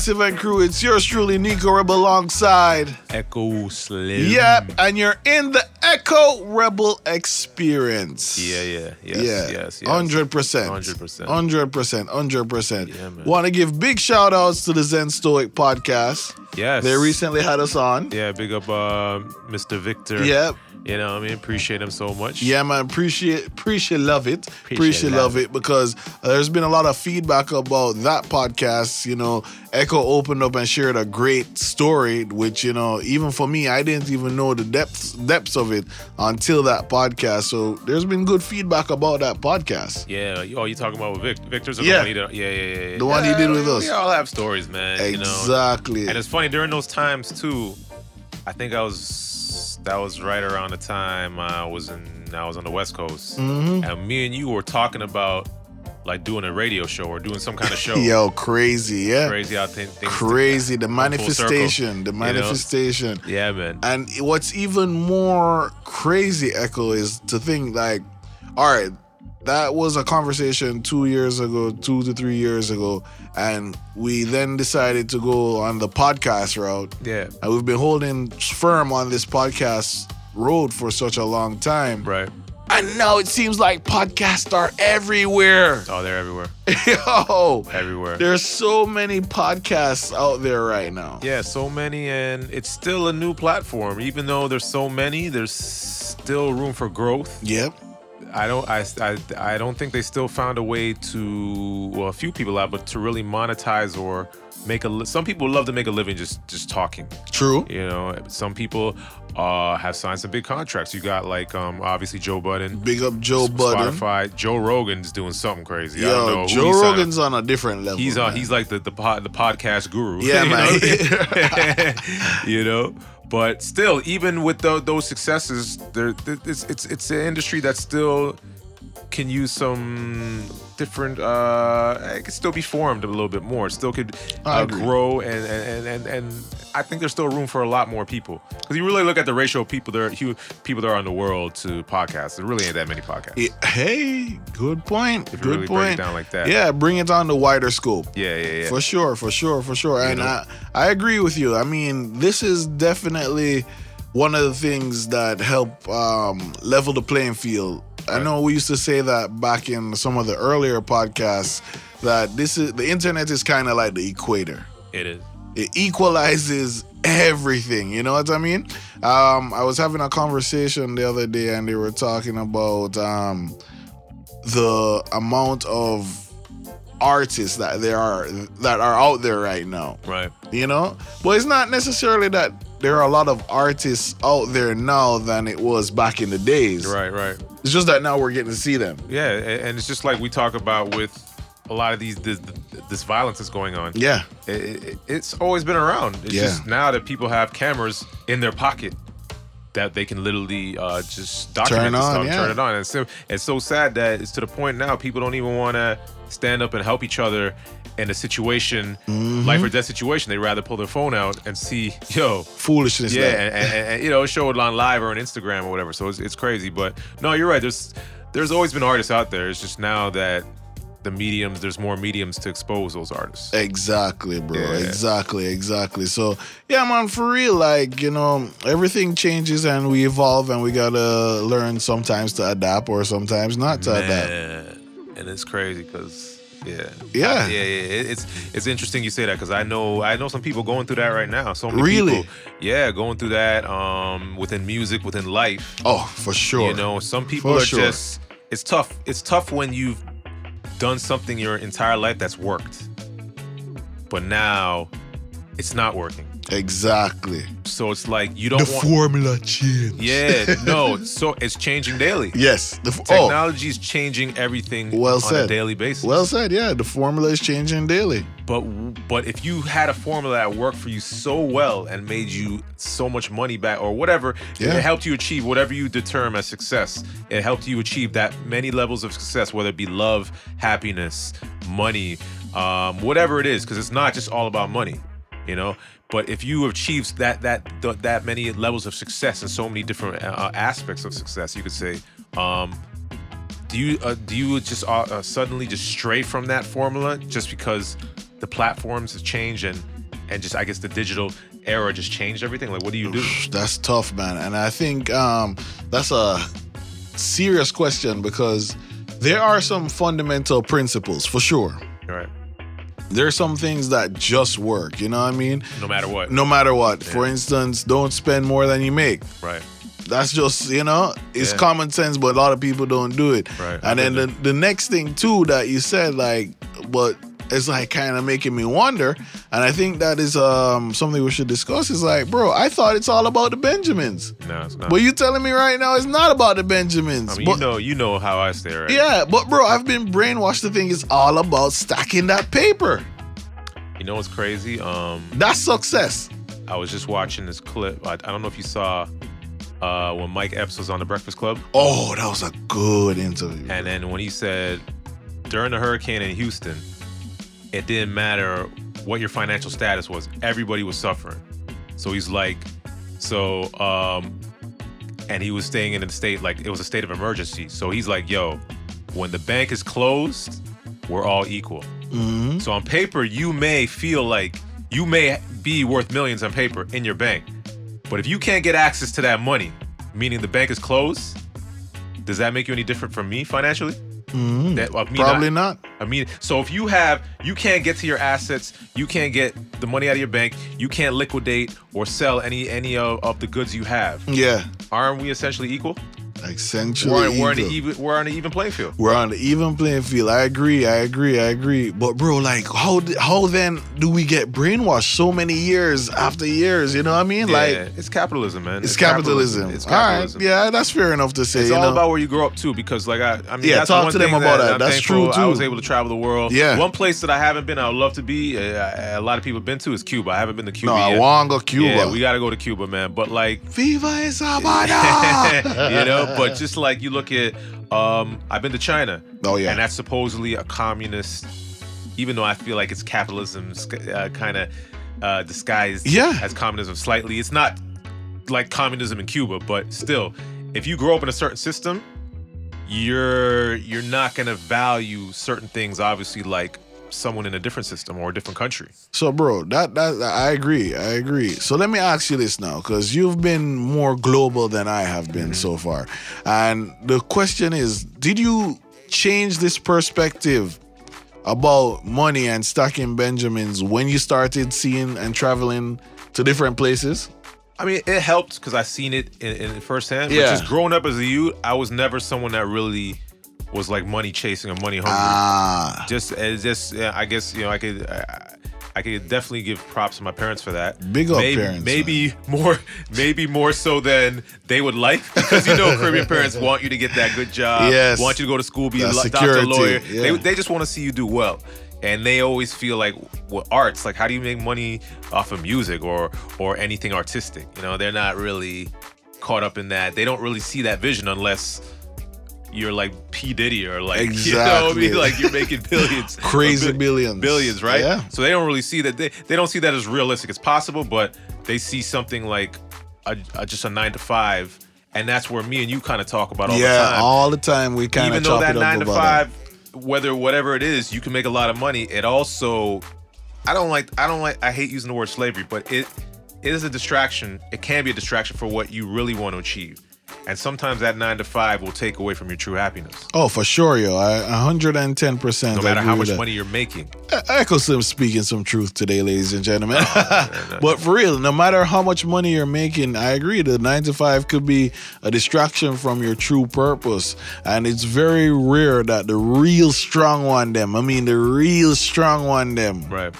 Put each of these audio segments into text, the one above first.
Massive and Crew? It's yours truly, Nicko Rebel, alongside. Echo Slim. Yep, and you're in the Echo Rebel experience. Yeah, yeah, yes, yeah, yes, yes. hundred percent, Hundred percent. hundred percent, hundred percent. Yeah, man. Want to give big shout outs to the Zen Stoic podcast. Yes. They recently had us on. Yeah, big up uh, Mr. Victor. Yep. You know, what I mean, appreciate him so much. Yeah, man. Appreciate, appreciate, love it. Appreciate, Appreciate love it because uh, there's been a lot of feedback about that podcast. You know, Echo opened up and shared a great story, which you know, even for me, I didn't even know the depths depths of it until that podcast. So there's been good feedback about that podcast. Yeah. Oh, you talking about with Vic- Victor's? or Yeah. The one did, yeah, yeah, yeah, yeah. The one he did with us. We all have stories, man. You know? Exactly. And it's funny during those times too. I think I was that was right around the time I was in I was on the West Coast, Mhm. and me and you were talking about like doing a radio show or doing some kind of show. Yo, crazy, yeah. Crazy how thi- things Crazy. The come full manifestation. The know? manifestation. Yeah, man. And what's even more crazy, Echo, is to think like, all right, that was a conversation two years ago, two to three years ago, and we then decided to go on the podcast route. Yeah. And we've been holding firm on this podcast road for such a long time. Right. And now it seems like podcasts are everywhere. Oh, they're everywhere. Yo, Everywhere. there's so many podcasts out there right now. yeah, so many, and it's still a new platform. Even though there's so many, there's still room for growth. Yep. I don't I, I, I don't think they still found a way to well a few people have but to really monetize or make a some people love to make a living just just talking True. you know some people uh have signed some big contracts you got like um obviously Joe Budden Big up Joe Budden. Spotify Joe Rogan's doing something crazy I don't know Yo, Joe. Rogan's on a different level. he's on man. he's like the the, pod, the podcast guru Yeah, you man. know? you know but still even with tho- those successes there- it's it's it's an industry that's still can use some different uh it could still be formed a little bit more it still could uh, grow and and, and and I think there's still room for a lot more people because you really look at the ratio of people there people there are in the world to podcasts there really ain't that many podcasts Yeah, hey, good point. if you good really break point. it down like that Yeah, bring it on the wider scope. yeah yeah yeah For sure, for sure, for sure. And know? I, I agree with you. I mean, this is definitely one of the things that help um, level the playing field. I know we used to say that back in some of the earlier podcasts that this is the internet is kind of like the equator. it is it equalizes everything. You know what I mean? Um, I was having a conversation the other day, and they were talking about um, the amount of artists that there are that are out there right now. right You know, but it's not necessarily that there are a lot of artists out there now than it was back in the days. right right It's just that now we're getting to see them. Yeah, and it's just like we talk about with a lot of these this, this violence that's going on. Yeah. It, it, it's always been around. It's Yeah. just now that people have cameras in their pocket that they can literally uh, just document Turn this on, stuff, yeah. turn it on. And so it's so sad that it's to the point now people don't even want to stand up and help each other in a situation, Mm-hmm. life or death situation. they'd rather pull their phone out and see, yo, Foolishness. yeah, and, and, and, you know, show it on live or on Instagram or whatever. So it's, it's crazy. But no, you're right. There's there's always been artists out there. It's just now that the mediums, there's more mediums to expose those artists. Exactly, bro. Yeah. Exactly, exactly. So, yeah, man, for real, like, you know, everything changes and we evolve and we gotta learn sometimes to adapt or sometimes not to adapt. And it's crazy because yeah, Yeah. yeah, yeah. It's it's interesting you say that because I know I know some people going through that right now. So many Really? people, yeah, going through that um within music, within life. Oh, for sure. You know, some people For are sure. just. It's tough. It's tough when you've done something your entire life that's worked, but now it's not working. Exactly. So it's like you don't want. The formula change. Yeah, no. So it's changing daily. Yes. The oh, Technology is changing everything Well on said. a daily basis. well said. Yeah, the formula is changing daily. but but if you had a formula that worked for you so well and made you so much money back or whatever, Yeah. it helped you achieve whatever you determine as success. It helped you achieve that many levels of success, whether it be love, happiness, money, um, whatever it is, because it's not just all about money, you know. But if you achieve that that that many levels of success and so many different uh, aspects of success, you could say, um, do you uh, do you just uh, uh, suddenly just stray from that formula just because the platforms have changed and and just I guess the digital era just changed everything? Like, what do you do? That's tough, man. And I think um, that's a serious question because there are some fundamental principles for sure. All right. There are some things that just work. You know what I mean? No matter what. No matter what. For instance, don't spend more than you make. Right. That's just you know, it's Yeah. common sense, but a lot of people don't do it. Right. And then the, the next thing too that you said, like, but it's like kind of making me wonder, and I think that is um something we should discuss. Is like, bro, I thought it's all about the Benjamins, No, it's not. but you telling me right now it's not about the Benjamins. I mean, but, you know, you know how I stay, right? yeah, but bro, I've been brainwashed to think it's all about stacking that paper. You know what's crazy? Um, That's success. I was just watching this clip. I, I don't know if you saw uh, when Mike Epps was on the Breakfast Club, Oh, that was a good interview. and then when he said during the hurricane in Houston, it didn't matter what your financial status was. Everybody was suffering. So he's like, so, um, and he was staying in a state like it was a state of emergency. So he's like, yo, when the bank is closed, we're all equal. hmm So on paper, you may feel like you may be worth millions on paper in your bank. But if you can't get access to that money, meaning the bank is closed, does that make you any different from me financially? Hmm That Probably not. I mean, so if you have, you can't get to your assets, you can't get the money out of your bank, you can't liquidate or sell any any of, of the goods you have. Yeah, Aren't we essentially equal? Essentially. We're, we're on the even we're on the even playing field. We're on the even playing field. I agree. I agree. I agree. But bro, like, how how then do we get brainwashed so many years after years? You know what I mean? Yeah, Like, it's capitalism, man. it's capitalism. It's All right. capitalism. Yeah, that's fair enough to say. It's you all know? about where you grow up too, because like I, I mean, Yeah, that's talk one to them about that. I'm That's thankful true, I was able to travel the world. Yeah. one place that I haven't been, I would love to be. Uh, a lot of people have been to is Cuba. I haven't been to Cuba no, I want to go Cuba. Yeah, we got to go to Cuba, man. But like, Viva El Salvador. you know, but just like you look at, um, I've been to China. Oh, yeah. and that's supposedly a communist. Even though I feel like it's capitalism, uh, kind of uh, disguised Yeah. as communism slightly. It's not like communism in Cuba, but still, if you grow up in a certain system, you're you're not gonna value certain things. Obviously, like someone in a different system or a different country. So, bro, that that I agree. I agree. So let me ask you this now, because you've been more global than I have been mm-hmm. so far, and the question is, did you change this perspective about money and stacking Benjamins when you started seeing and traveling to different places? I mean, it helped because I seen it in, in firsthand. Yeah. But just growing up as a youth, I was never someone that really was like money chasing or money hungry. Ah, just as just yeah, I guess you know I could I, I could definitely give props to my parents for that. Big up maybe, parents, Maybe more maybe more so than they would like because you know Caribbean parents want you to get that good job. Yes. Want you to go to school, be a lo- doctor, lawyer. yeah. They they just want to see you do well. And they always feel like with arts, like how do you make money off of music or or anything artistic? You know, they're not really caught up in that. They don't really see that vision unless you're like P Diddy or like you know what I Exactly. mean? Like you're making billions, Crazy billions. billions, right? Yeah. So they don't really see that. They they don't see that as realistic. It's possible, but they see something like a, a, just a nine to five, and that's where me and you kind of talk about all the time. yeah, all the time we kind Even of though chop that it nine to five, whether whatever it is, you can make a lot of money. It also, I don't like. I don't like. I hate using the word slavery, but it it is a distraction. It can be a distraction for what you really want to achieve. And sometimes that nine to five will take away from your true happiness. Oh, for sure, yo. I 110%. No matter how much money you're making. Echo Slim speaking some truth today, ladies and gentlemen. Oh, but for real, no matter how much money you're making, I agree. The nine to five could be a distraction from your true purpose, and it's very rare that the real strong one, them. I mean, the real strong one, them. Right.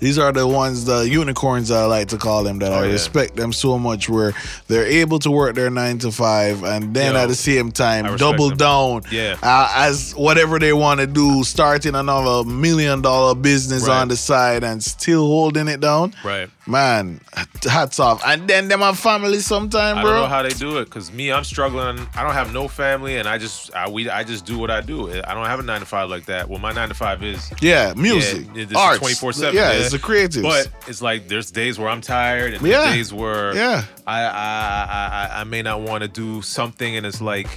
These are the ones, the unicorns I like to call them, that Oh, I yeah. respect them so much, where they're able to work their nine to five and then Yo, at the same time double them. down Yeah. uh, as whatever they want to do, starting another million dollar business Right. on the side and still holding it down. Right. Man, hats off. And then them have family sometime, I bro. don't know how they do it because me, I'm struggling. I don't have no family, and I just I, we I just do what I do. I don't have a nine to five like that. Well, my nine to five is yeah, music, Yeah, it's arts, 24/7, Yeah, yeah. it's the creatives. But it's like there's days where I'm tired, and Yeah. days where Yeah. I I I, I, I may not want to do something, and it's like,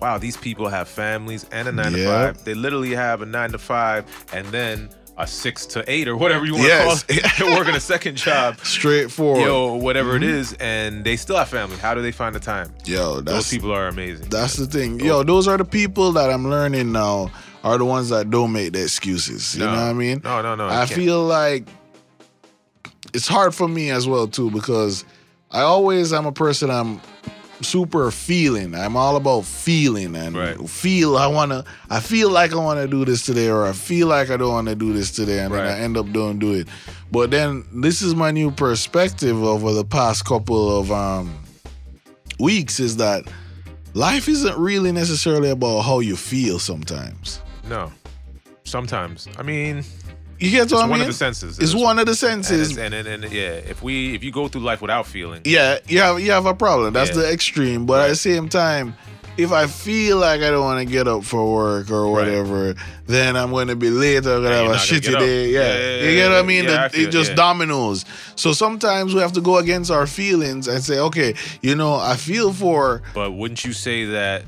wow, these people have families and a nine to five. They literally have a nine to five, and then a six to eight or whatever you want Yes. to call it. Working a second job, Straightforward. yo, whatever Mm-hmm. it is, and they still have family. How do they find the time? Yo, Those people are amazing. That's the thing. Yo, those are the people that I'm learning now are the ones that don't make the excuses. You No. know what I mean? No, no, no. I feel like it's hard for me as well too because I always I'm a person I'm super feeling. I'm all about feeling and Right. feel I wanna I feel like I wanna do this today or I feel like I don't wanna do this today and then I end up doing do it. But then this is my new perspective over the past couple of um weeks is that life isn't really necessarily about how you feel sometimes. no. Sometimes, I mean, You get it's what I mean? one of the senses. it's one of the senses. it's- and, and, and yeah, if we if you go through life without feeling, Yeah, you have you have a problem. That's Yeah. the extreme. But at the same time, if I feel like I don't want to get up for work or Right. whatever, then I'm going to be late. I'm going to have a shitty day. Yeah. Yeah, yeah, you get what I mean? yeah, That I feel- it just dominoes. So sometimes we have to go against our feelings and say, okay, you know, I feel for but wouldn't you say that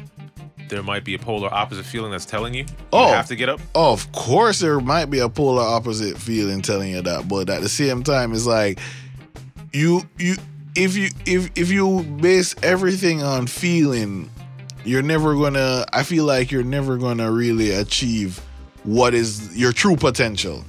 there might be a polar opposite feeling that's telling you you Oh. have to get up? Of course, there might be a polar opposite feeling telling you that, but at the same time, it's like you you if you if if you base everything on feeling, you're never gonna. I feel like you're never gonna really achieve what is your true potential.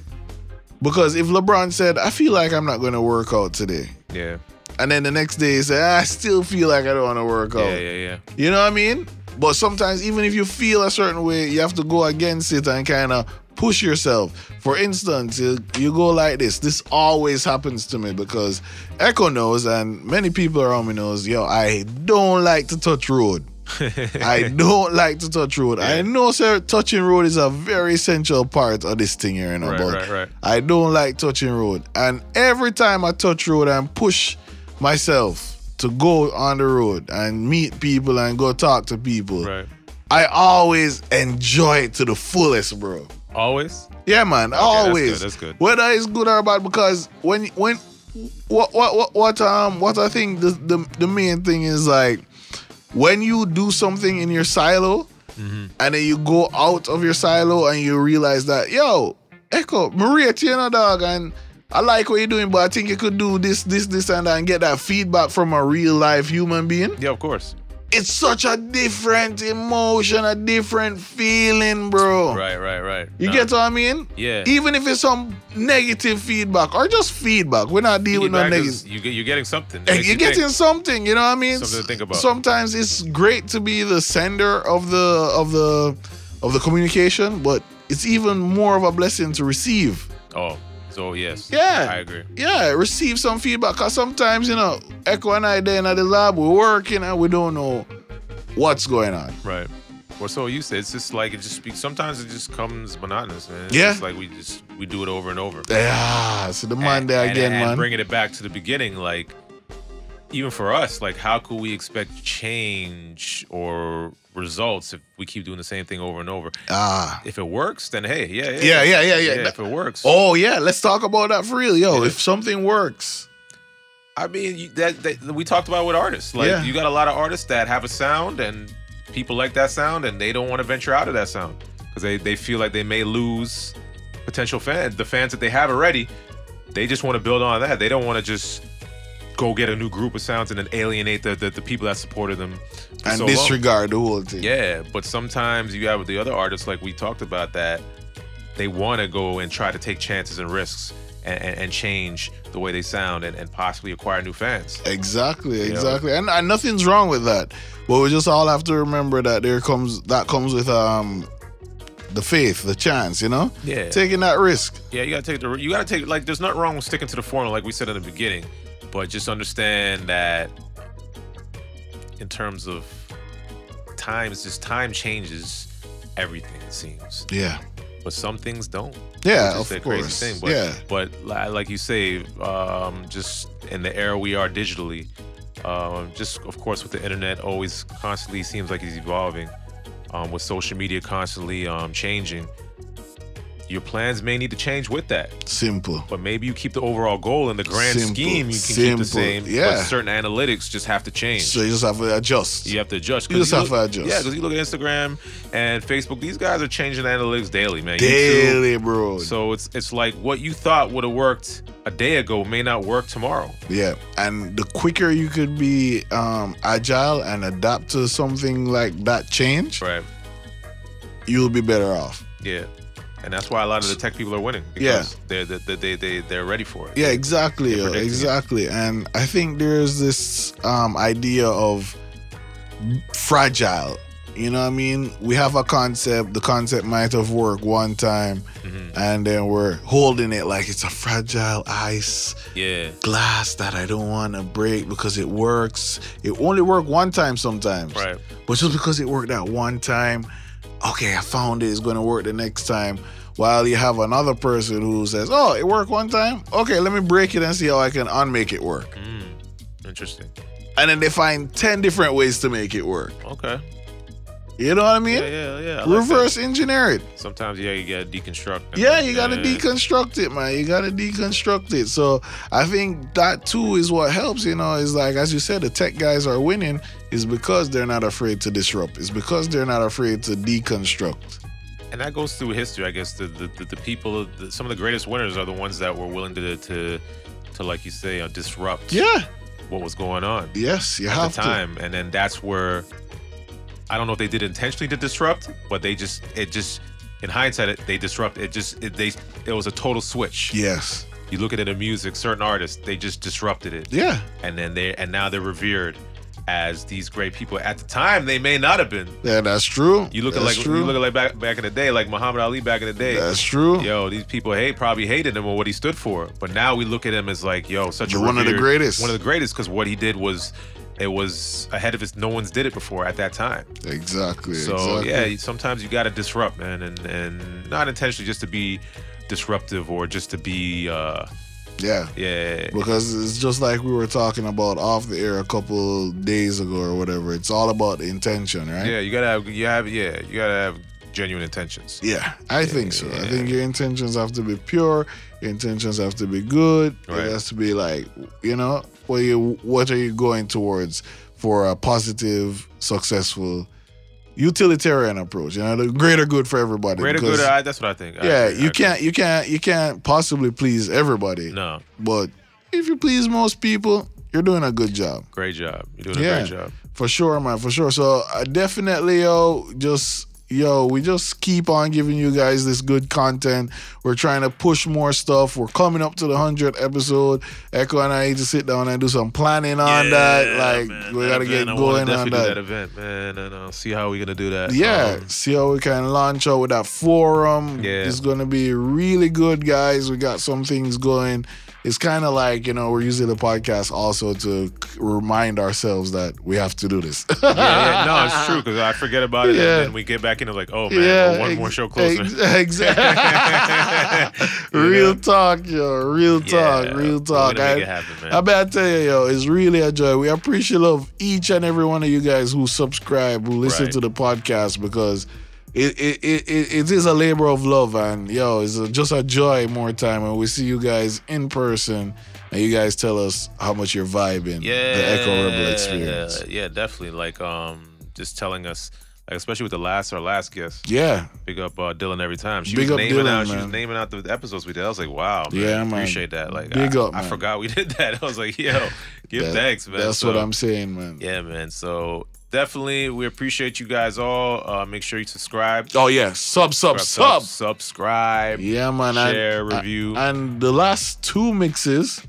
Because if LeBron said, "I feel like I'm not gonna work out today," Yeah, and then the next day he said, "I still feel like I don't want to work out," yeah, yeah, yeah. you know what I mean? But sometimes, even if you feel a certain way, you have to go against it and kind of push yourself. For instance, you, you go like this. This always happens to me because Echo knows, and many people around me knows. Yo, I don't like to touch road. I don't like to touch road. I know, sir, touching road is a very essential part of this thing here, you know. Right, but right, right. I don't like touching road. And every time I touch road and push myself to go on the road and meet people and go talk to people, Right. I always enjoy it to the fullest, bro. Always. Yeah, man, that's always. good, that's good. Whether it's good or bad, because when when what what what, what um what I think the, the the main thing is like when you do something in your silo Mm-hmm. and then you go out of your silo and you realize that yo Echo Maria know dog and I like what you're doing, but I think you could do this, this, this, and that, and get that feedback from a real life human being Yeah, of course. it's such a different emotion, a different feeling, bro. Right, right, right. You Nah, get what I mean? Yeah. Even if it's some negative feedback or just feedback, we're not dealing with no negative. You get, you're getting something. Eh, Makes You're you think. getting something, you know what I mean? Something to think about. Sometimes it's great to be the sender of the of the of the communication, but it's even more of a blessing to receive. Oh, so yes. Yeah. I agree. Yeah, receive some feedback. Cause sometimes, you know, Echo and I there in the lab, we're working and we don't know what's going on. Right. Well, so you said it's just like it just speaks. Sometimes it just comes monotonous, man. It's Yeah. just like we just we do it over and over. Yeah, so the Monday and, again, and, man. And bringing it back to the beginning, like even for us, like how could we expect change or results if we keep doing the same thing over and over? ah. If it works, then hey, yeah, yeah, Yeah, yeah, yeah, yeah. if it works, Oh yeah, let's talk about that for real, yo. Yeah. If something works, I mean, you, that, that we talked about with artists. Like Yeah. you got a lot of artists that have a sound and people like that sound and they don't want to venture out of that sound because they, they feel like they may lose potential fans. The fans that they have already, they just want to build on that. They don't want to just go get a new group of sounds and then alienate the, the, the people that supported them. And so disregard the whole thing. Yeah, but sometimes you have the other artists like we talked about that they want to go and try to take chances and risks and, and, and change the way they sound and, and possibly acquire new fans. Exactly, know? exactly. And, and nothing's wrong with that. But we just all have to remember that there comes that comes with um the faith, the chance, you know? Yeah. Taking that risk. Yeah, you gotta take the you gotta take like there's nothing wrong with sticking to the formula like we said in the beginning, but just understand that in terms of times, just time changes everything it seems, Yeah. but some things don't. Yeah, of course. thing, but yeah. but like you say, um, just in the era we are digitally, um, just of course with the internet, always constantly seems like it's evolving. Um, with social media constantly um, changing, your plans may need to change with that. Simple. But maybe you keep the overall goal in the grand Simple. scheme. You can Simple. keep the same. Yeah. But certain analytics just have to change. So you just have to adjust. you have to adjust. You just have look- to adjust. Yeah, because you look at Instagram and Facebook. These guys are changing analytics daily, man. YouTube. Daily, bro. So it's it's like what you thought would have worked a day ago may not work tomorrow. Yeah, and the quicker you could be um, agile and adapt to something like that change, Right. you'll be better off. Yeah. And that's why a lot of the tech people are winning. Yeah. Because they're, they they they they're ready for it. Yeah, exactly, predicting it. exactly. And I think there's this um, idea of fragile. You know what I mean? We have a concept. The concept might have worked one time, Mhm. and then we're holding it like it's a fragile ice Yeah. glass that I don't want to break because it works. It only worked one time sometimes. Right. But just because it worked that one time, okay, I found it, it's going to work the next time. While you have another person who says, oh, it worked one time? Okay, let me break it and see how I can unmake it work. Mm. Interesting. And then they find 10 different ways to make it work. Okay. You know what I mean? Yeah, yeah, yeah. Like Reverse engineer it. Sometimes yeah, you gotta deconstruct. Yeah, you gotta deconstruct it, man. You gotta deconstruct it. So I think that too is what helps, you know, is like as you said, the tech guys are winning is because they're not afraid to disrupt. It's because they're not afraid to deconstruct. and that goes through history. I guess the the, the, the people, the, some of the greatest winners are the ones that were willing to to to like you say, uh, disrupt Yeah. what was going on Yes, you at have the time, and then that's where I don't know if they did intentionally to disrupt, but they just it just in hindsight it, they disrupt it just it, they it was a total switch. Yes. You look at it in music, certain artists they just disrupted it, Yeah. and then they and now they're revered as these great people. At the time, they may not have been. Yeah, that's true. You look at like true. you look at like back back in the day, like Muhammad Ali back in the day. that's true. Yo, these people hate probably hated him or what he stood for, but now we look at him as like, yo, such a One of the greatest. one of the greatest, because what he did was, it was ahead of his. No one's did it before at that time. Exactly. So exactly. yeah, sometimes you got to disrupt, man, and and not intentionally just to be disruptive or just to be, uh Yeah. yeah, Because it's just like we were talking about off the air a couple days ago or whatever. It's all about the intention, right? yeah. You gotta have, you have, yeah, you gotta have genuine intentions. Yeah, I think so. I think your intentions have to be pure. Your intentions have to be good. Right. It has to be like, you know, what you what are you going towards for a positive, successful, utilitarian approach? You know, the greater good for everybody. Greater because- good. I, that's what I think. I yeah, I you agree. can't you can't you can't possibly please everybody. No, But if you please most people, you're doing a good job. great job. You're doing Yeah. a great job. For sure, man, for sure. So uh, definitely, yo, just yo, we just keep on giving you guys this good content. We're trying to push more stuff. We're coming up to the hundredth episode. Echo and I need to sit down and do some planning on that. Like man, we gotta event, get going on that. that event, man, and uh, see how we're gonna do that. Yeah, Um, see how we can launch out with that forum. Yeah. It's gonna be really good, guys. We got some things going. It's kind of like, you know, we're using the podcast also to remind ourselves that we have to do this. yeah, yeah, no, it's true because I forget about it, Yeah. and then we get back into like, oh man, well, one ex- more show closer. ex- Exactly. Real know? talk, yo. Real talk. Yeah, Real talk. I, happen. I better tell you, yo, it's really a joy. We appreciate love each and every one of you guys who subscribe, who listen Right. to the podcast because it it, it, it is a labor of love and yo, it's a, just a joy more time when we see you guys in person and you guys tell us how much you're vibing yeah, the Echo Rebel experience. Yeah, definitely. Like, um, just telling us, like, especially with the last our last guest. Yeah. Big up uh, Dylan every time. She Big was naming Dylan, out. She was naming out the episodes we did. I was like, wow, man. Yeah, man. Appreciate that. Like, Big I, up, I forgot we did that. I was like, yo, give That- thanks, man. That's So- what I'm saying, man. Yeah, man. So definitely, we appreciate you guys all. Uh, make sure you subscribe. Oh yeah, sub sub sub. subscribe. Yeah, man. Share, and, review. And the last two mixes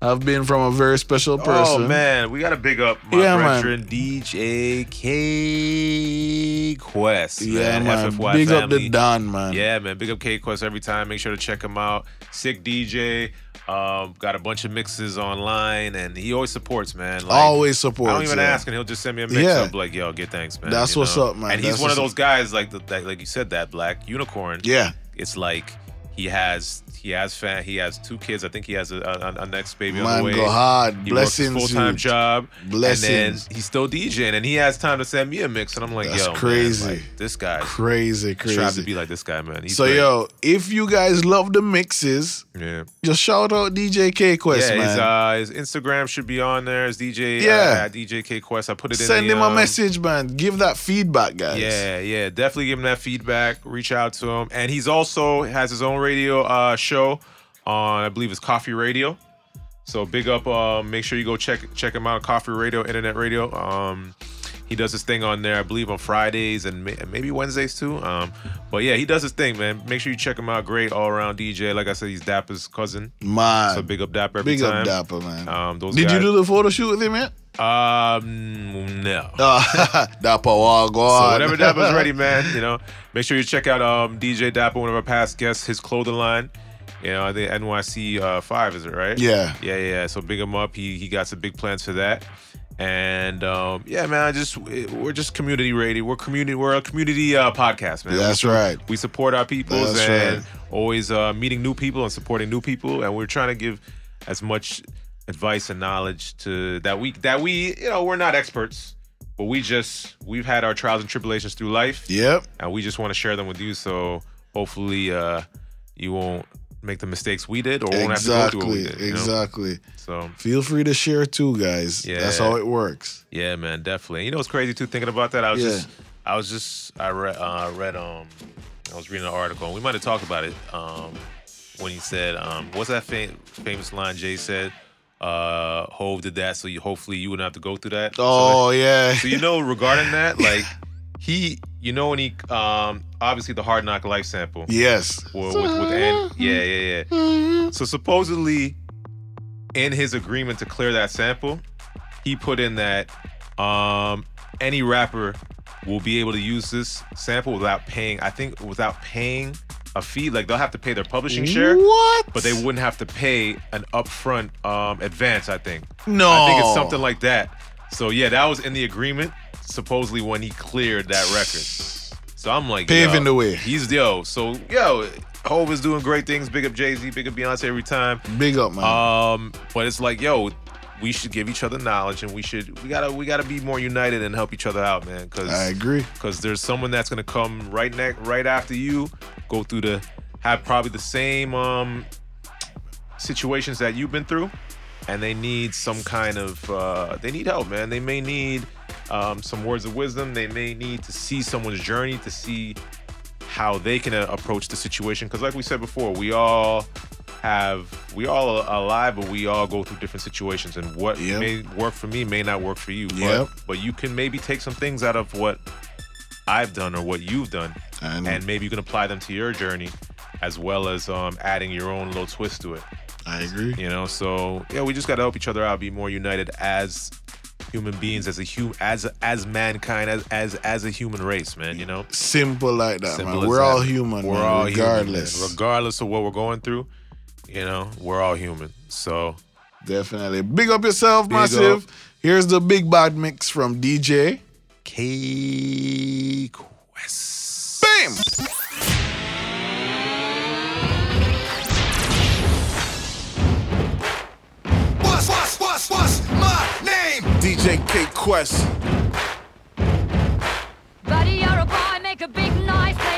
have been from a very special person. Oh man, we gotta big up my Yeah, man. DJ Kquest. Yeah, man. man. FFY Big up the Don, man. Yeah, man. Big up Kquest every time. Make sure to check him out. Sick DJ. Um, got a bunch of mixes online, and he always supports, man. Like, Always supports. I don't even yeah. ask, and he'll just send me a mix Yeah. up like, "Yo, get thanks, man." That's you what's know? up, man. And he's one of those guys, like the, that, like you said, that black unicorn. Yeah, It's like he has he has fan he has two kids. I think he has a, a, a next baby on Man, the way. go hard. He Blessings. full time job, Blessings. and then he's still DJing, and he has time to send me a mix, and I'm like, That's yo, man, crazy. like, this guy Crazy, crazy. strive to be like this guy, man. He's So great. yo, if you guys love the mixes, yeah, just shout out DJ Kquest, yeah. man. His, uh, his Instagram should be on there. His DJ, Yeah. uh, at DJ Kquest. I put it in. Send him a um, message, man. Give that feedback, guys. Yeah, yeah, definitely give him that feedback. Reach out to him, and he's also has his own radio uh, show on, I believe, it's Coffee Radio. So big up. Uh, make sure you go check check him out. Coffee Radio, Internet Radio. Um, he does his thing on there, I believe, on Fridays and may- maybe Wednesdays too. Um, but yeah, he does his thing, man. Make sure you check him out. Great all around DJ. Like I said, he's Dapper's cousin. Man. So big up Dapper every Big time. up Dapper, man. Um, those Did guys, you do the photo shoot with him yet? Um, no. Uh, Dapper, walk So on. whenever Dapper's ready, man, you know, make sure you check out um, DJ Dapper, one of our past guests, his clothing line. You know, I think NYC uh, five is it right? Yeah. yeah, yeah. So big him up. He he got some big plans for that. And um, yeah, man, I just we're just community radio. We're community. We're a community uh, podcast, man. That's we, right. We support our peoples That's and right. always uh, meeting new people and supporting new people. And we're trying to give as much advice and knowledge to that we that we you know we're not experts, but we just we've had our trials and tribulations through life Yep. and we just want to share them with you. So hopefully, uh, you won't make the mistakes we did, or won't have to go through what we Exactly. did. you know? Exactly. So Feel free to share too, guys. Yeah. That's how it works. yeah, man, definitely. You know what's crazy too? Thinking about that, I was Yeah. just, I was just, I read, uh, read, um, I was reading an article, and we might have talked about it, um, when he said, um, what's that fam- famous line Jay said? Uh, Hove did that, so you hopefully you wouldn't have to go through that. So, Oh yeah. So you know, regarding that, like he, you know, when he, um, obviously the Hard Knock Life sample. yes. with, with. Yeah, yeah, yeah. So supposedly, in his agreement to clear that sample, he put in that um, any rapper will be able to use this sample without paying. I think without paying a fee. Like they'll have to pay their publishing share, What? but they wouldn't have to pay an upfront um, advance. I think. No. I think it's something like that. So yeah, that was in the agreement. Supposedly when he cleared that record. So I'm like Paving the way. He's yo. So yo, Hove is doing great things. Big up Jay Z. Big up Beyonce every time. Big up, man. Um, but it's like yo, we should give each other knowledge, and we should we gotta we gotta be more united and help each other out, man. Because I agree. because there's someone that's gonna come right next right after you, go through the have probably the same um situations that you've been through, and they need some kind of uh, they need help, man. They may need um, some words of wisdom. They may need to see someone's journey to see how they can uh, approach the situation. Because like we said before, we all have we all are alive, but we all go through different situations, and what Yep. may work for me may not work for you. Yep. But, but you can maybe take some things out of what I've done or what you've done, And, and maybe you can apply them to your journey, as well as um, adding your own little twist to it. I agree. You know, so yeah, we just got to help each other out, be more united as human beings, as a hum, as as mankind, as as as a human race, man. You know, Simple like that, Simple man. We're all human, we're man, all regardless. human, man. regardless of what we're going through. You know, we're all human. So Definitely. Big up yourself, Big massive. up. Here's the big bad mix from DJ. Kquest. Bam! What's, what's, what's, what's my name? DJ Kquest. Buddy, you're a boy, make a big noise playing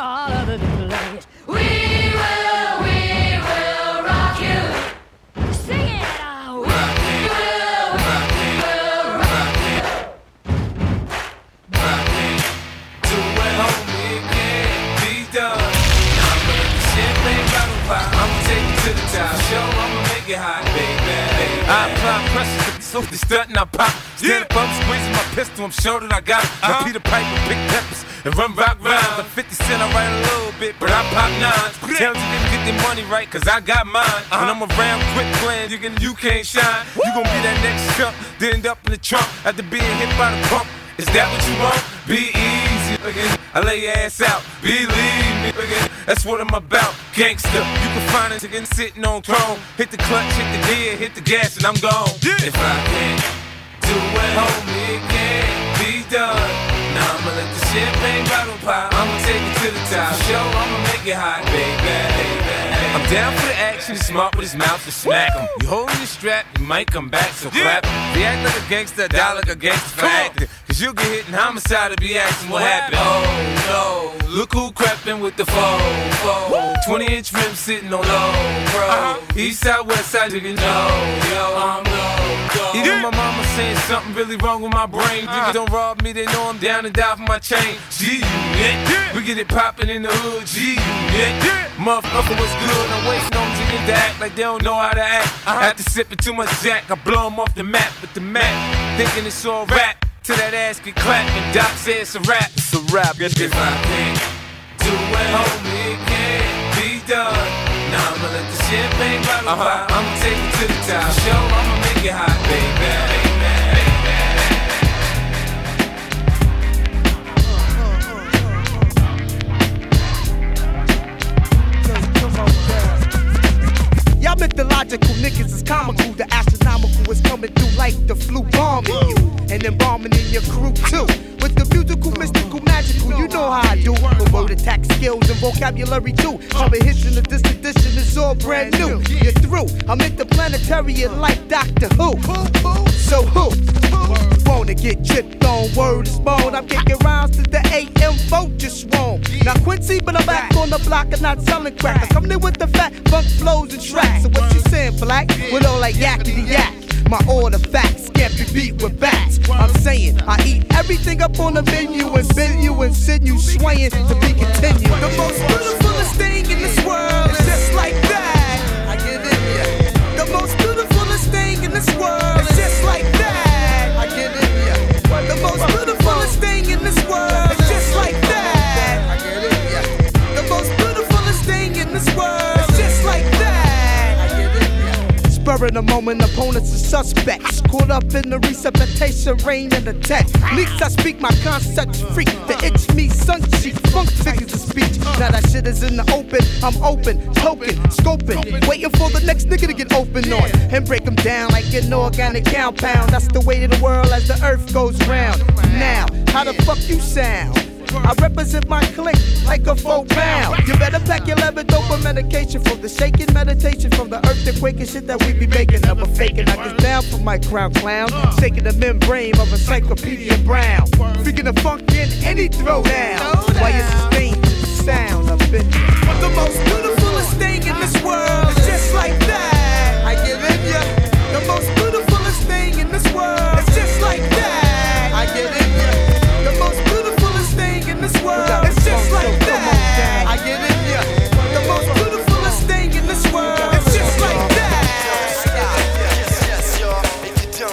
the stunt and I pop. Stand up, I'm squeezing my pistol. I'm sure that I got it. My Peter Piper, pick peppers, and run rock rhymes. I'm 50 Cent, I write a little bit, but I pop nines. Tell you didn't get their money right, cause I got mine. When I'm around, quit playing, you, can, you can't shine. You gon' be that next chump, then end up in the trunk after being hit by the pump. Is that what you want? Be easy, again. I lay your ass out. Believe. That's what I'm about. Gangster, you can find it again sitting on throne. Hit the clutch, hit the gear, hit the gas, and I'm gone. If I can't do it, homie, it can't be done. Now I'ma let the champagne bottle pop. I'ma take it to the top. Show, I'ma make it hot, baby. I'm down for the action, smart with his mouth to smack him. You holding your strap, you might come back, so clap him. Act like a gangster, die like a gangster for acting. Cause you get hit in homicide to be asking what happened. Oh no, look who crept with the foe. foe. 20 inch rim sitting on low, bro. East side, west side, you can know, yo, I'm low. Even my mama saying something really wrong with my brain. Niggas don't rob me, they know I'm down and die for my chain. G unit, we get it poppin' in the hood. G unit, motherfucker was good. I'm waiting on them to act like they don't know how to act. After sipping too much Jack, I blow 'em off the map with the map, thinking it's all rap. Till that ass get clapped and Doc says it's a rap. It's a rap. If I can't do it, homie, it can't be done. Now I'ma let the champagne bottle pop. I'ma take it to the top. Show, I'ma make it hot, baby. Y'all mythological niggas is comical. The astronomical is coming through like the flu bombing you. And bombing in your crew too. With the musical, mystical, magical, you know how I do. With word attack skills and vocabulary too. Comprehension of this edition is all brand new. You're through. I'm interplanetary like Doctor Who. So who? Wanna get tripped on word is bone. I'm kicking rounds to the AM vote just wrong. Now Quincy, but I'm back on the block and not selling crack. I come in with the fat funk flows and tracks. So what you saying, black? With all that yakety yak. My order facts can't be beat with bats. I'm saying I eat everything up on the menu and bend you and send you swaying to be continued. The most beautifulest thing in this world is just like that. I in ya. The most beautifulest thing in this world in the moment, opponents are suspects. Caught up in the resuscitation, rain and attack. Least I speak my concepts, freak. The itch me, sun cheek, funk figures of speech. Now that shit is in the open, I'm open, token, scoping, waiting for the next nigga to get open on and break them down like an organic compound. That's the way of the world as the earth goes round. Now, how the fuck you sound? I represent my clique like a four pound. You better pack your leather levodopa medication for the shaking meditation from the earthquake and shit that we be making. Never faking, I get down for my crown clown. Shaking the membrane of Encyclopedia Brown. Freaking the funk in any throwdown. Why you sustain the sound of it. But the most beautifulest thing in this world is just like that.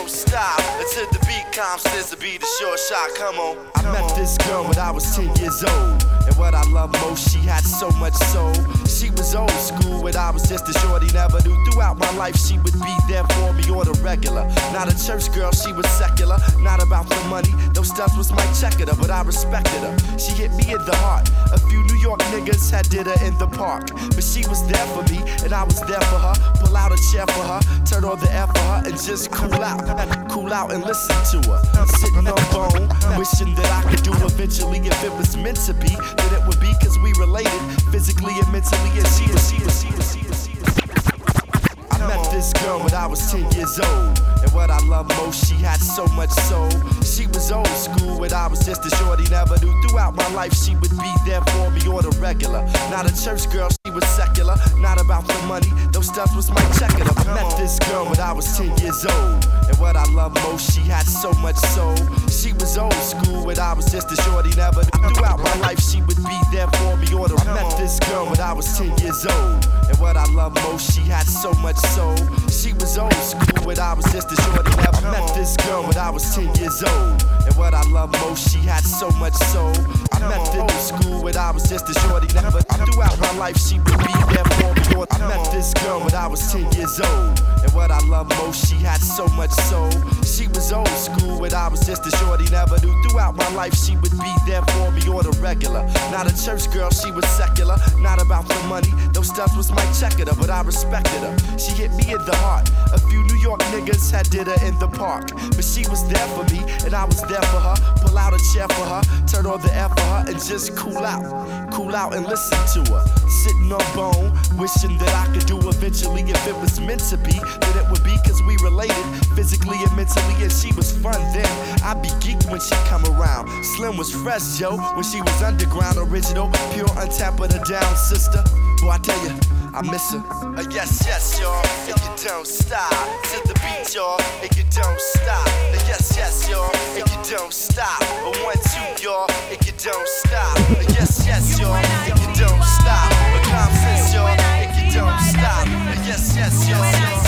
Don't stop until the beat comes, says to be the short shot. Come on. I met this girl when I was 10 years old. And what I love most, she had so much soul. Was old school when I was just a shorty, never knew. Throughout my life, she would be there for me on the regular. Not a church girl, she was secular. Not about the money, those stuff was my checker, but I respected her. She hit me in the heart. A few New York niggas had did her in the park. But she was there for me, and I was there for her. Pull out a chair for her, turn on the air for her, and just cool out. Cool out and listen to her. Sitting on the bone, wishing that I could do eventually if it was meant to be. Then it would be cause we related physically and mentally. And I met this girl when I was 10 years old. And what I love most, she had so much soul. She was old school when I was just a shorty, never knew. Throughout my life, she would be there for me on a regular. Not a church girl, was secular, not about the money. Those stuff was my checking up. I met this girl when I was 10 years old. And what I love most, she had so much soul. She was old school when I was just a shorty, never. Throughout my life, she would be there for me. Or I met this girl when I was 10 years old. And what I love most, she had so much soul. She was old school when I was just a shorty, never. I met this girl when I was 10 years old. And what I love most, she had so much soul. I met this school when I was just a shorty, never. Throughout my life, she would be there for me. Or I met this girl when I was 10 years old. And what I love most, she had so much soul. She was old school when I was just a shorty, never knew. Throughout my life, she would be there for me on the regular. Not a church girl, she was secular. Not about the money, those stuff was my checker, but I respected her. She hit me in the heart. A few New York niggas had did her in the park. But she was there for me, and I was there for her. Out a chair for her, turn on the air for her, and just cool out. Cool out and listen to her. Sitting on bone, wishing that I could do eventually. If it was meant to be, then it would be cause we related physically and mentally. And she was fun then. I'd be geeked when she come around. Slim was fresh, yo, when she was underground, original, pure, untapped, but a down sister. Boy, I tell you, I miss her. Uh, yes, yes, y'all, and you don't stop. To the beat, y'all, and you don't stop. Uh, yes, yes, y'all, and you don't stop. Uh, one, two, y'all, and you don't stop. Uh, yes, yes, y'all, and you don't stop. Uh, common sense, y'all, and you don't stop. Uh, yes, yes, y'all.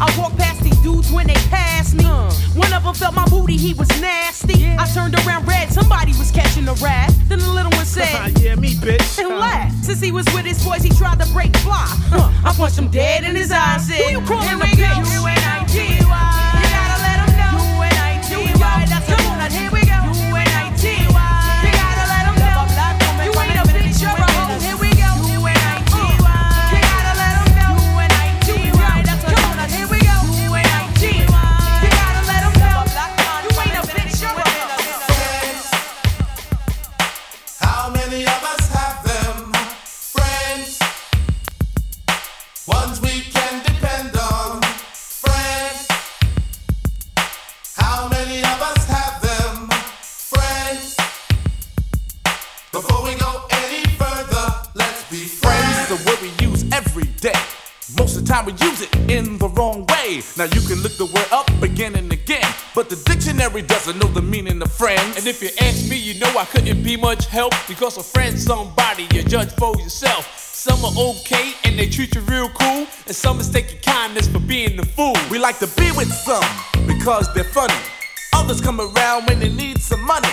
I walked past these dudes when they passed me. One of them felt my booty, he was nasty. I turned around red, somebody was catching a rat. Then the little one said, yeah, me, bitch. and laughed. Since he was with his boys, he tried to break fly. Huh. I punched him dead in his eyes. Said, Who you calling a bitch? Many of us have them? Friends. Ones we can depend on. Friends. How many of us have them? Friends. Before we go any further, let's be Friends word we use every day. Most of the time we use it in the wrong way. Now you can look the word up again and again, but the dictionary doesn't know the meaning of friends. And if you ask me, you know I couldn't be much help because a friend's somebody you judge for yourself. Some are okay and they treat you real cool, and some mistake your kindness for being the fool. We like to be with some because they're funny. Others come around when they need some money.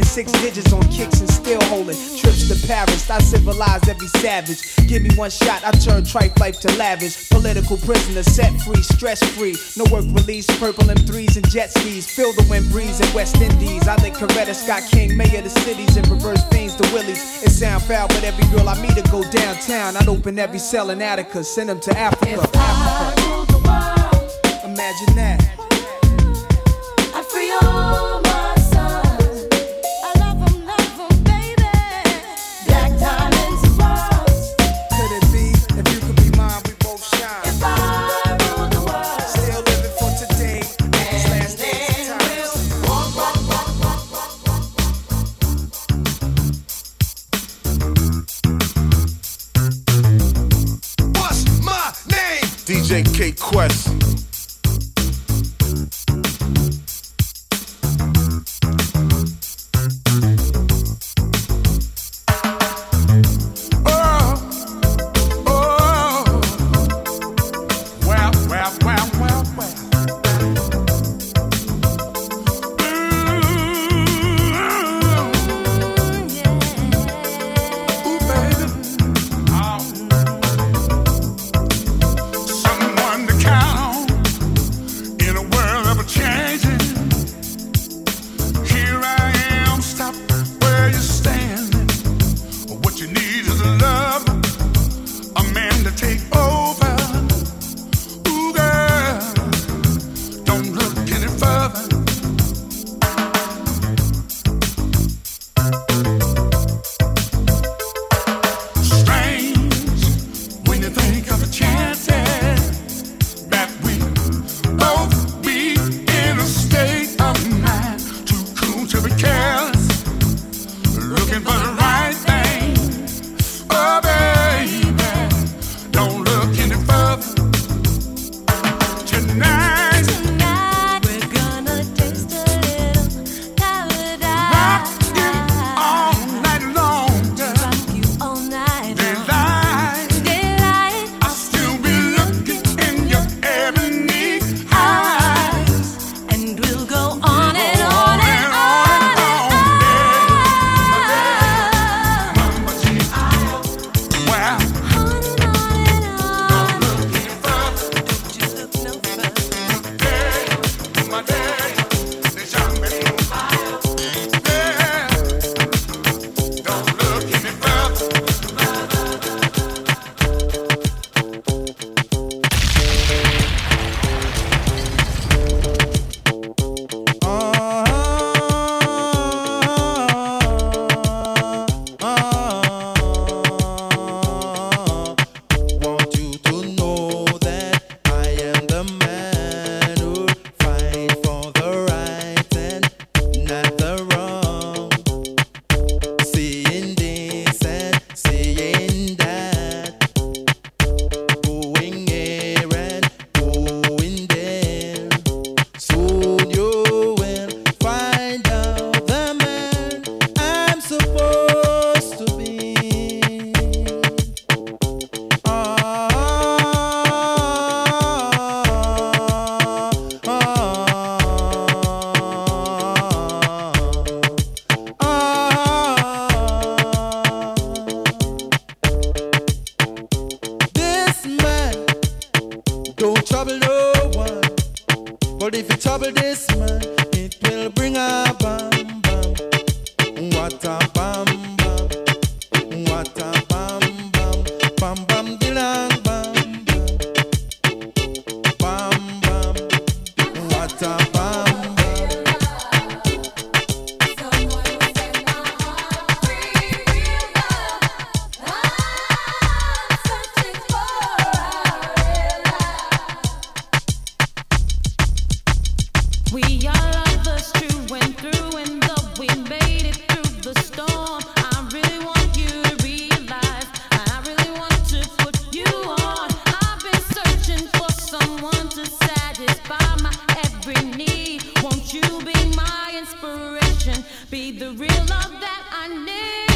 Tricking six digits on kicks and still holding. Trips to Paris, I civilize every savage. Give me one shot, I turn tripe life to lavish. Political prisoner, set free, stress free. No work release, purple M3s and jet skis. Feel the wind breeze in West Indies. I think Coretta Scott King, mayor of the cities, and reverse veins to Willies. It sound foul, but every girl I meet to go downtown. I'd open every cell in Attica, send them to Africa. Africa. Imagine that. Inspiration? Be the real love that I need.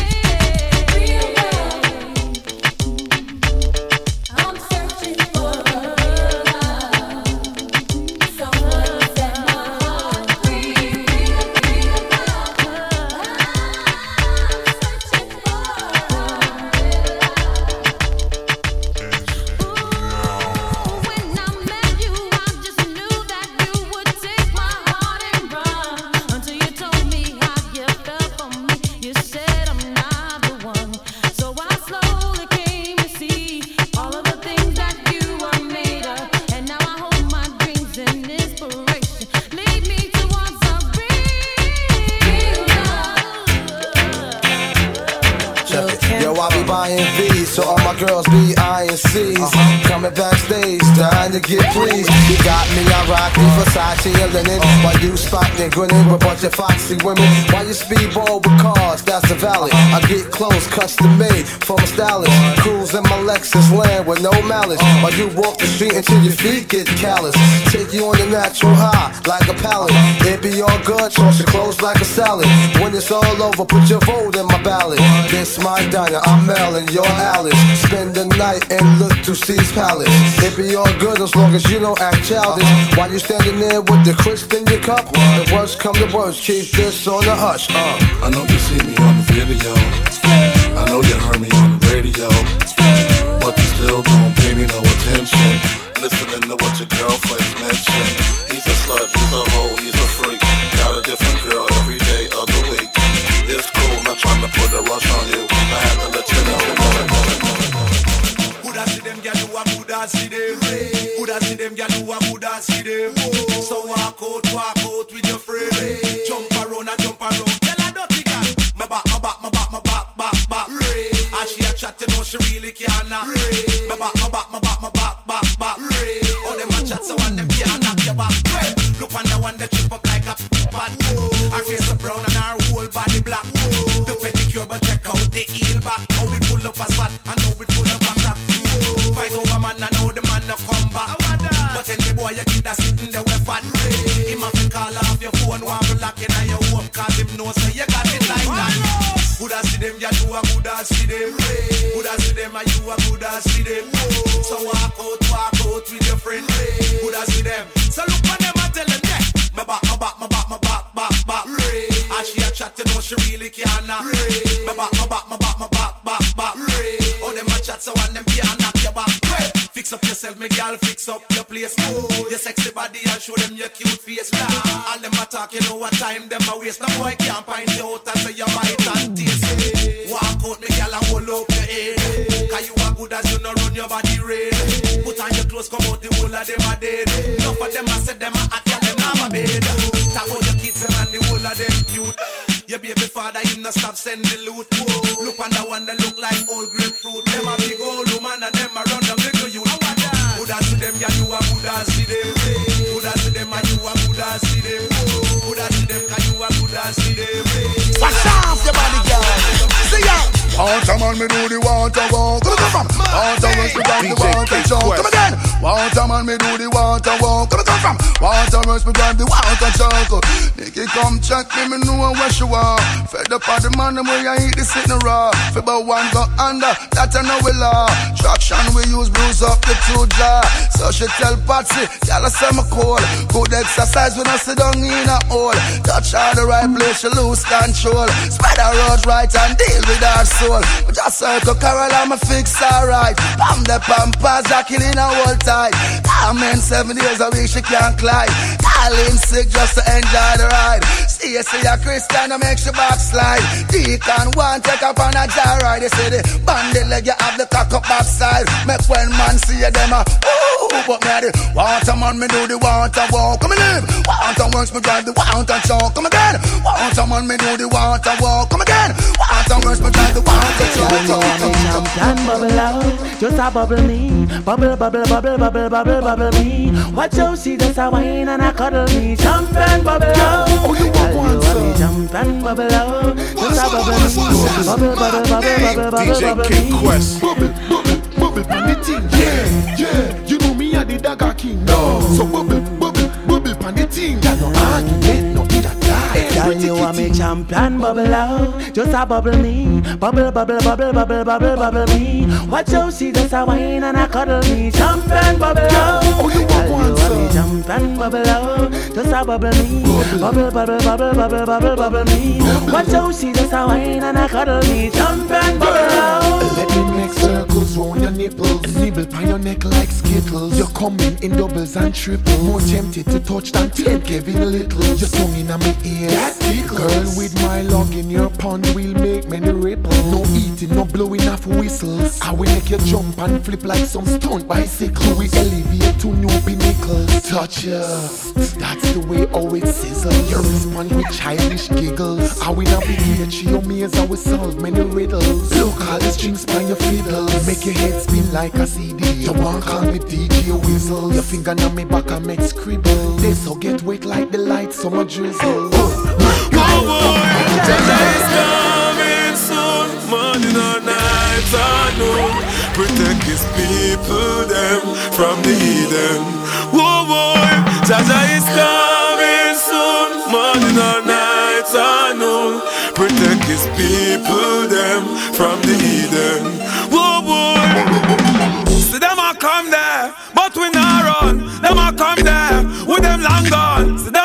Of foxy women. Why you speedball with cars, that's the valley. I get clothes custom made from a stylist. Lexus land with no malice. While you walk the street until your feet get callous. Take you on the natural high, like a pallet. It be all good, toss your clothes like a salad. When it's all over, put your vote in my ballot. This my diner, I'm Mel and you're Alice. Spend the night and look to C's palace. It be all good as long as you don't act childish. While you standing there with the crisp in your cup, the worst come to worst, keep this on the hush. Uh. I know you see me on the video. I know you heard me on the radio. But you still don't pay me no attention. Listening to what your girlfriends mention. A spot, and how it pull up a crack. Fight over man, I know the man no come back. But any boy you keep that sitting there with fat. Him have to call off your phone, one to lock in your home, cause him know say you got it like that. Coulda see them, you a coulda see them. Coulda see them, and you a coulda see them. So yourself, me girl, fix up your place. Your sexy body and show them your cute face. All them a talk, you know what time them a waste. No boy can't find you out and say you bite and taste. Walk out, me girl, and hold up your head. Cause you are good as you know run your body red. Put on your clothes, come out the whole of them a dead. Enough of them a said them a act, yeah, them a bed. Talk about your kids and the whole of them cute. Your baby father, him not stop send the loot. Look on the one that look like old grapefruit. Them a big old woman and Wash off your body, girl. See ya. Want a man, me do the a walk. Come come from. A rush, me drive the a show. Come again. A man, me do the a walk. Come come from. A rush, me drive the a choke. Nicky come check me, me know where she want. Fed up on the man, them way I eat the sitting raw. Fi but one go under, that I know we law. Traction we use, bruise up the two jaw. So she tell Patsy, y'all say me cool. Good exercise when I sit down in a hole. Touch her the right place, she lose control. Spread her road right and deal with her soul. But just circle Carol, I'ma fix her right. Pam the pampas, are killing her whole tight. Come in seven days a week, she can't climb. Darling sick just to enjoy the ride. See, you see a Christian, to make she backslide. Deacon one take up on a jar ride. They say the bandit leg, you have the cock up backside. Make when man see you, them a ooh, but me a the want a man, me do the want a walk. Come and live. Want a works, me drive the want a show. Come again. Want a man, me do the want a walk. Come again. Want a works, me drive the want Champion bubble out, just a bubble me, bubble, bubble, bubble, bubble, bubble, bubble me. Watch out, see just a wine and a cuddle me. Champion bubble out, oh you want one, sir? jump and bubble out. Just a bubble me. Bubble, bubble, bubble, bubble, bubble, bubble me. Bubble, bubble, bubble, pan the thing. Yeah, yeah. You know me a the dagger king. No. So bubble, bubble, bubble, pan the thing. Got no argument, no either die. Girl, you want me champion bubble out, just a bubble me, bubble, bubble, bubble, bubble, bubble, bubble me. Watch how she just a whine and a cuddle me, champion bubble out. Oh, Girl, you want me champion bubble out, just a bubble me, bubble, bubble, bubble, bubble, bubble, bubble me. Watch how she just a whine and a cuddle me, champion bubble out. Let me make circles round your nipples, nibble by your neck like skittles. You're coming in doubles and triples. More tempted to touch than ten Kevin Lyttle. Your tongue in my ear. That tickles. Girl, with my log in your pond, we'll make many ripples. No eating, no blowing off whistles. I will make you jump and flip like some stunt bicycle. We elevate to new pinnacles. Touch ya. That's the way how it sizzles. You respond with childish giggles. I will navigate your maze, I will solve many riddles. Look all the strings by your fiddle. Make your head spin like a CD. You want call me DJ Whistle. Your finger on me back, I make scribble. This so get wet like the light, summer drizzle. Protect his people them from the heathen. Whoa, boy, Jaja is coming soon, morning or night or noon. Protect his people them from the heathen. Whoa, boy, see them a come there, but we not run. Them a come there, with them long gone. See them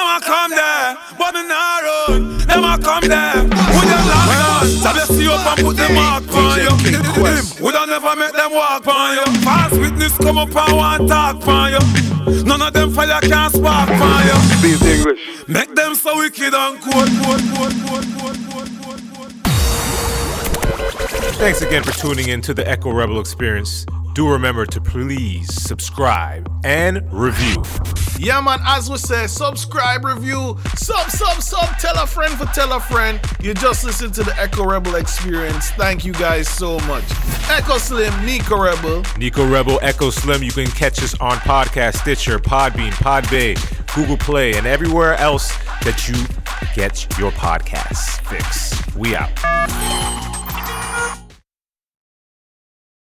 run. Them a come there, with them long gone. So they see up and put them mark on you. We don't never make them walk on you. False witness come up and want talk on you. None of them fire can spark on you. Speak English. Make them so wicked and cold, cold, cold, cold, cold, cold, cold, cold. Thanks again for tuning in to the Echo Rebel Experience. Do remember to please subscribe and review. Yeah, man, as we say, subscribe, review, sub, sub, sub, tell a friend for tell a friend. You just listen to the Echo Rebel experience. Thank you guys so much. Echo Slim, Nicko Rebel. Nicko Rebel, Echo Slim, you can catch us on Podcast Stitcher, Podbean, Podbay, Google Play, and everywhere else that you get your podcasts fix. We out.